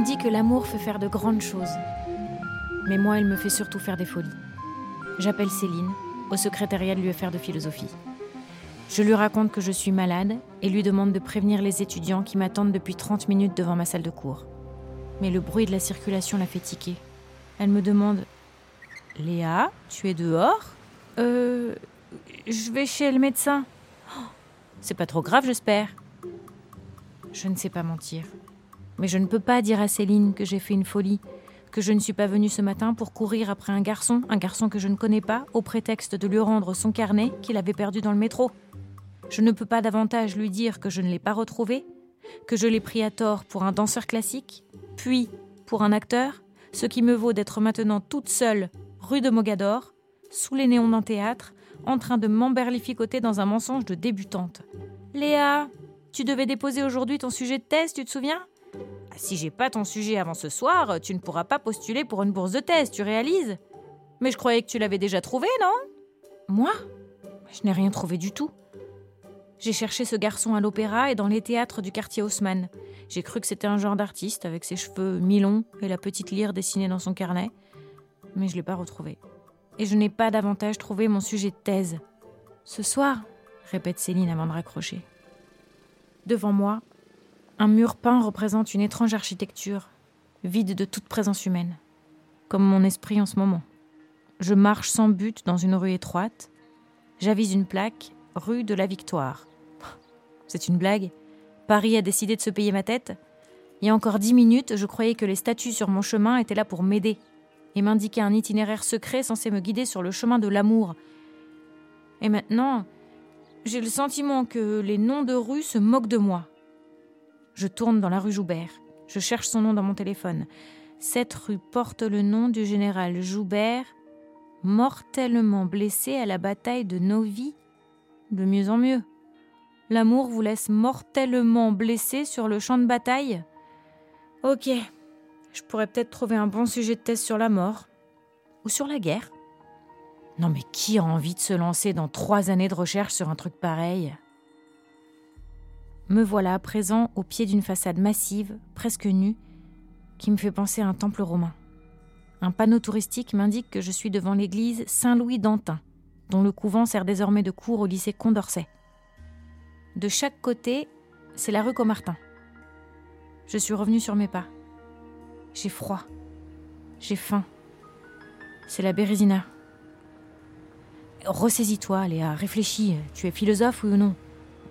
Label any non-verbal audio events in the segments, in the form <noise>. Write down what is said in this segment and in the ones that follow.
On dit que l'amour fait faire de grandes choses. Mais moi, il me fait surtout faire des folies. J'appelle Céline, au secrétariat de l'UFR de philosophie. Je lui raconte que je suis malade et lui demande de prévenir les étudiants qui m'attendent depuis 30 minutes devant ma salle de cours. Mais le bruit de la circulation la fait. Elle me demande Léa, tu es dehors? Euh. Je vais chez le médecin. Oh, c'est pas trop grave, j'espère. Je ne sais pas mentir. Mais je ne peux pas dire à Céline que j'ai fait une folie, que je ne suis pas venue ce matin pour courir après un garçon, un garçon que je ne connais pas, au prétexte de lui rendre son carnet qu'il avait perdu dans le métro. Je ne peux pas davantage lui dire que je ne l'ai pas retrouvé, que je l'ai pris à tort pour un danseur classique, puis pour un acteur, ce qui me vaut d'être maintenant toute seule, rue de Mogador, sous les néons d'un théâtre, en train de m'emberlificoter dans un mensonge de débutante. Léa, tu devais déposer aujourd'hui ton sujet de thèse, tu te souviens? Si j'ai pas ton sujet avant ce soir, tu ne pourras pas postuler pour une bourse de thèse, tu réalises Mais je croyais que tu l'avais déjà trouvé, non? Moi? Je n'ai rien trouvé du tout. J'ai cherché ce garçon à l'opéra et dans les théâtres du quartier Haussmann. J'ai cru que c'était un genre d'artiste avec ses cheveux mi-longs et la petite lyre dessinée dans son carnet. Mais je ne l'ai pas retrouvé. Et je n'ai pas davantage trouvé mon sujet de thèse. Ce soir, répète Céline avant de raccrocher. Devant moi, un mur peint représente une étrange architecture, vide de toute présence humaine, comme mon esprit en ce moment. Je marche sans but dans une rue étroite, j'avise une plaque, rue de la Victoire. <laughs> C'est une blague Paris a décidé de se payer ma tête Il y a encore dix minutes, je croyais que les statues sur mon chemin étaient là pour m'aider et m'indiquer un itinéraire secret censé me guider sur le chemin de l'amour. Et maintenant, j'ai le sentiment que les noms de rues se moquent de moi. Je tourne dans la rue Joubert. Je cherche son nom dans mon téléphone. Cette rue porte le nom du général Joubert, mortellement blessé à la bataille de Novi. De mieux en mieux. L'amour vous laisse mortellement blessé sur le champ de bataille Ok, je pourrais peut-être trouver un bon sujet de thèse sur la mort. Ou sur la guerre. Non mais qui a envie de se lancer dans trois années de recherche sur un truc pareil? Me voilà à présent au pied d'une façade massive, presque nue, qui me fait penser à un temple romain. Un panneau touristique m'indique que je suis devant l'église Saint-Louis d'Antin, dont le couvent sert désormais de cours au lycée Condorcet. De chaque côté, c'est la rue Comartin. Je suis revenue sur mes pas. J'ai froid. J'ai faim. C'est la Bérésina. Ressaisis-toi, Léa, réfléchis. Tu es philosophe, ou non?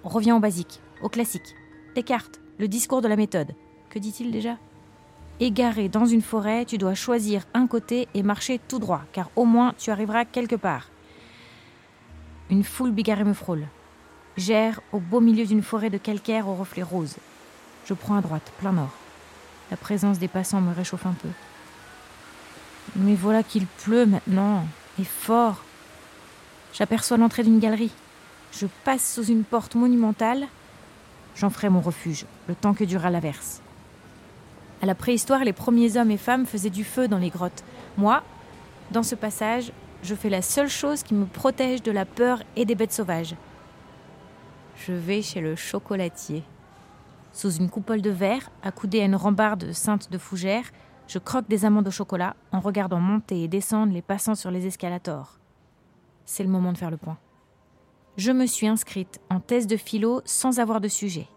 Reviens au basique, au classique. Descartes, le discours de la méthode. Que dit-il déjà? Égaré dans une forêt, tu dois choisir un côté et marcher tout droit, car au moins tu arriveras quelque part. Une foule bigarrée me frôle j'erre au beau milieu d'une forêt de calcaire aux reflets roses. Je prends à droite, plein nord. La présence des passants me réchauffe un peu. Mais voilà qu'il pleut maintenant, et fort. J'aperçois l'entrée d'une galerie. Je passe sous une porte monumentale. J'en ferai mon refuge, le temps que dura l'averse. À la préhistoire, les premiers hommes et femmes faisaient du feu dans les grottes. Moi, dans ce passage, je fais la seule chose qui me protège de la peur et des bêtes sauvages je vais chez le chocolatier. Sous une coupole de verre, accoudée à une rambarde ceinte de fougères, je croque des amandes au chocolat en regardant monter et descendre les passants sur les escalators. C'est le moment de faire le point. Je me suis inscrite en thèse de philo sans avoir de sujet,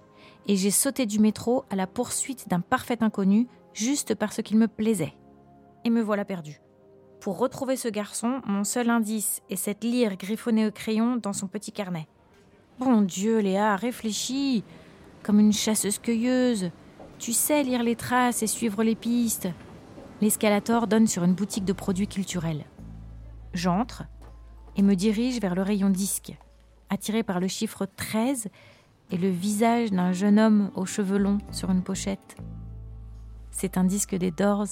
et j'ai sauté du métro à la poursuite d'un parfait inconnu juste parce qu'il me plaisait. Et me voilà perdue. Pour retrouver ce garçon, mon seul indice est cette lyre griffonnée au crayon dans son petit carnet. Bon Dieu, Léa, réfléchis. Comme une chasseuse-cueilleuse. Tu sais lire les traces et suivre les pistes. L'escalator donne sur une boutique de produits culturels. J'entre et me dirige vers le rayon disque, attiré par le chiffre 13 et le visage d'un jeune homme aux cheveux longs sur une pochette. C'est un disque des Doors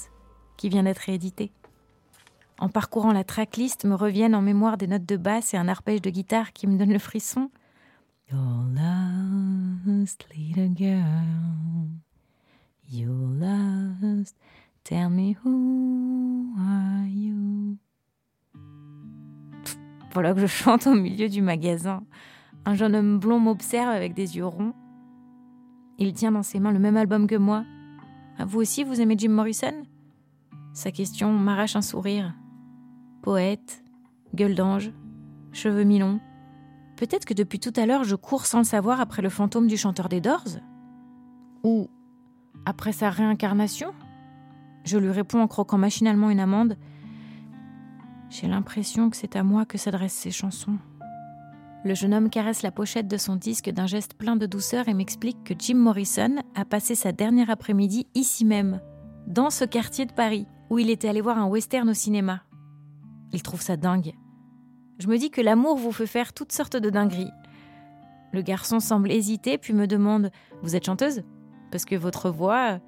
qui vient d'être réédité. En parcourant la tracklist, me reviennent en mémoire des notes de basse et un arpège de guitare qui me donne le frisson. Your last little girl, you last, tell me who are you? Voilà que je chante au milieu du magasin. Un jeune homme blond m'observe avec des yeux ronds. Il tient dans ses mains le même album que moi, Ah, vous aussi, vous aimez Jim Morrison? Sa question m'arrache un sourire. Poète, gueule d'ange, cheveux mi-longs. Peut-être que depuis tout à l'heure, je cours sans le savoir après le fantôme du chanteur des Doors? Ou après sa réincarnation? Je lui réponds en croquant machinalement une amande. J'ai l'impression que c'est à moi que s'adressent ces chansons. Le jeune homme caresse la pochette de son disque d'un geste plein de douceur et m'explique que Jim Morrison a passé sa dernière après-midi ici même, dans ce quartier de Paris, où il était allé voir un western au cinéma. Il trouve ça dingue. Je me dis que l'amour vous fait faire toutes sortes de dingueries. Le garçon semble hésiter, puis me demande Vous êtes chanteuse? Parce que votre voix.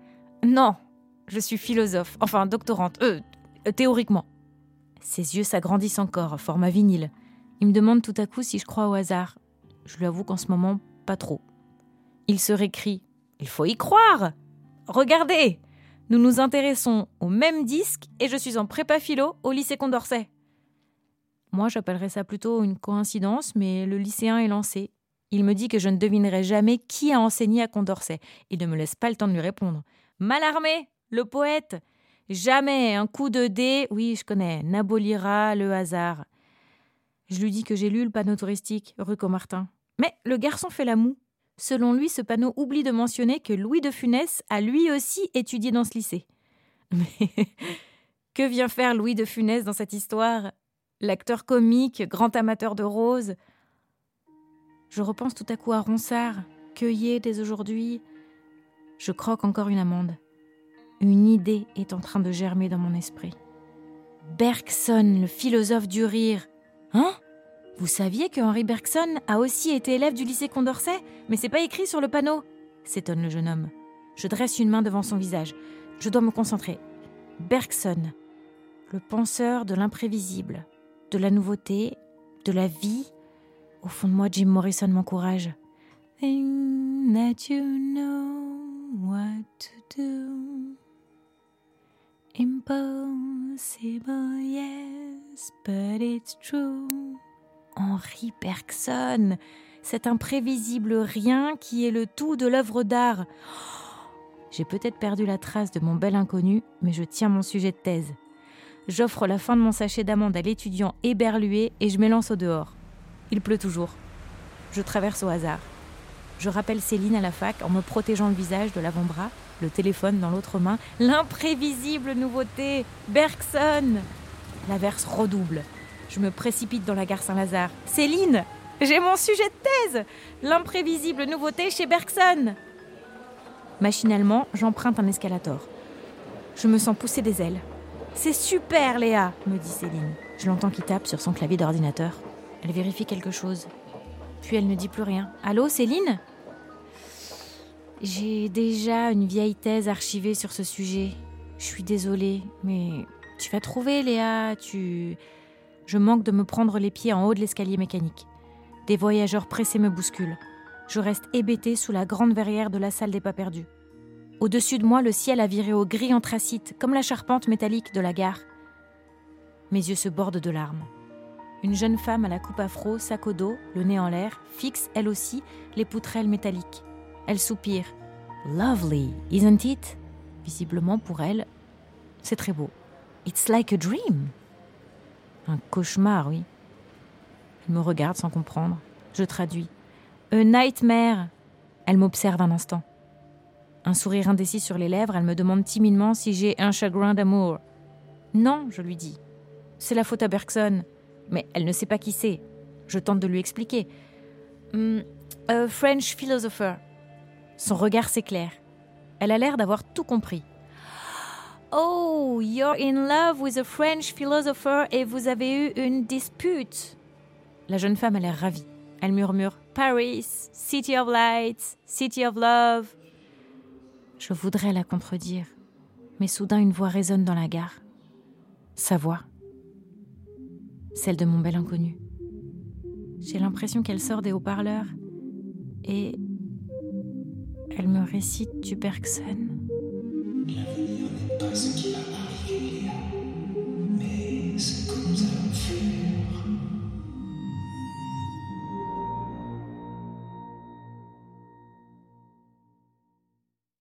Non, je suis philosophe, enfin doctorante, euh, théoriquement. Ses yeux s'agrandissent encore, format vinyle. Il me demande tout à coup si je crois au hasard. Je lui avoue qu'en ce moment, pas trop. Il se récrie Il faut y croire Regardez Nous nous intéressons au même disque et je suis en prépa philo au lycée Condorcet. Moi, j'appellerais ça plutôt une coïncidence, mais le lycéen est lancé. Il me dit que je ne devinerai jamais qui a enseigné à Condorcet. Il ne me laisse pas le temps de lui répondre. Malarmé, le poète Jamais un coup de dé, oui, je connais, n'abolira le hasard. Je lui dis que j'ai lu le panneau touristique, rue Comartin. Mais le garçon fait la moue. Selon lui, ce panneau oublie de mentionner que Louis de Funès a lui aussi étudié dans ce lycée. <laughs> Mais que vient faire Louis de Funès dans cette histoire? L'acteur comique, grand amateur de roses. Je repense tout à coup à Ronsard, cueilli dès aujourd'hui. Je croque encore une amande. Une idée est en train de germer dans mon esprit. Bergson, le philosophe du rire, Hein? Vous saviez que Henri Bergson a aussi été élève du lycée Condorcet? Mais c'est pas écrit sur le panneau s'étonne le jeune homme. Je dresse une main devant son visage. Je dois me concentrer. Bergson, le penseur de l'imprévisible, de la nouveauté, de la vie. Au fond de moi, Jim Morrison m'encourage. Think that you know what to do. Impossible, yes, but it's true. Henri Bergson, cet imprévisible rien qui est le tout de l'œuvre d'art. J'ai peut-être perdu la trace de mon bel inconnu, mais je tiens mon sujet de thèse. J'offre la fin de mon sachet d'amande à l'étudiant éberlué et je m'élance au dehors. Il pleut toujours. Je traverse au hasard. Je rappelle Céline à la fac en me protégeant le visage de l'avant-bras le téléphone dans l'autre main, l'imprévisible nouveauté, Bergson. L'averse redouble. Je me précipite dans la gare Saint-Lazare. Céline, j'ai mon sujet de thèse L'imprévisible nouveauté chez Bergson Machinalement, j'emprunte un escalator. Je me sens pousser des ailes. C'est super, Léa, me dit Céline. Je l'entends qui tape sur son clavier d'ordinateur. Elle vérifie quelque chose. Puis elle ne dit plus rien. Allô, Céline? J'ai déjà une vieille thèse archivée sur ce sujet. Je suis désolée, mais tu vas trouver, Léa, tu... Je manque de me prendre les pieds en haut de l'escalier mécanique. Des voyageurs pressés me bousculent. Je reste hébétée sous la grande verrière de la salle des pas perdus. Au-dessus de moi, le ciel a viré au gris anthracite, comme la charpente métallique de la gare. Mes yeux se bordent de larmes. Une jeune femme à la coupe afro, sac au dos, le nez en l'air, fixe, elle aussi, les poutrelles métalliques. Elle soupire. Lovely, isn't it? Visiblement pour elle, c'est très beau. It's like a dream. Un cauchemar, oui. Elle me regarde sans comprendre. Je traduis. A nightmare. Elle m'observe un instant. Un sourire indécis sur les lèvres, elle me demande timidement si j'ai un chagrin d'amour. Non, je lui dis. C'est la faute à Bergson. Mais elle ne sait pas qui c'est. Je tente de lui expliquer. Hmm, a French philosopher. Son regard s'éclaire. Elle a l'air d'avoir tout compris. Oh, you're in love with a French philosopher et vous avez eu une dispute. La jeune femme a l'air ravie. Elle murmure Paris, City of Lights, City of Love. Je voudrais la contredire, mais soudain une voix résonne dans la gare. Sa voix. Celle de mon bel inconnu. J'ai l'impression qu'elle sort des haut-parleurs et récite du Bergson. L'avenir n'est pas ce qu'il a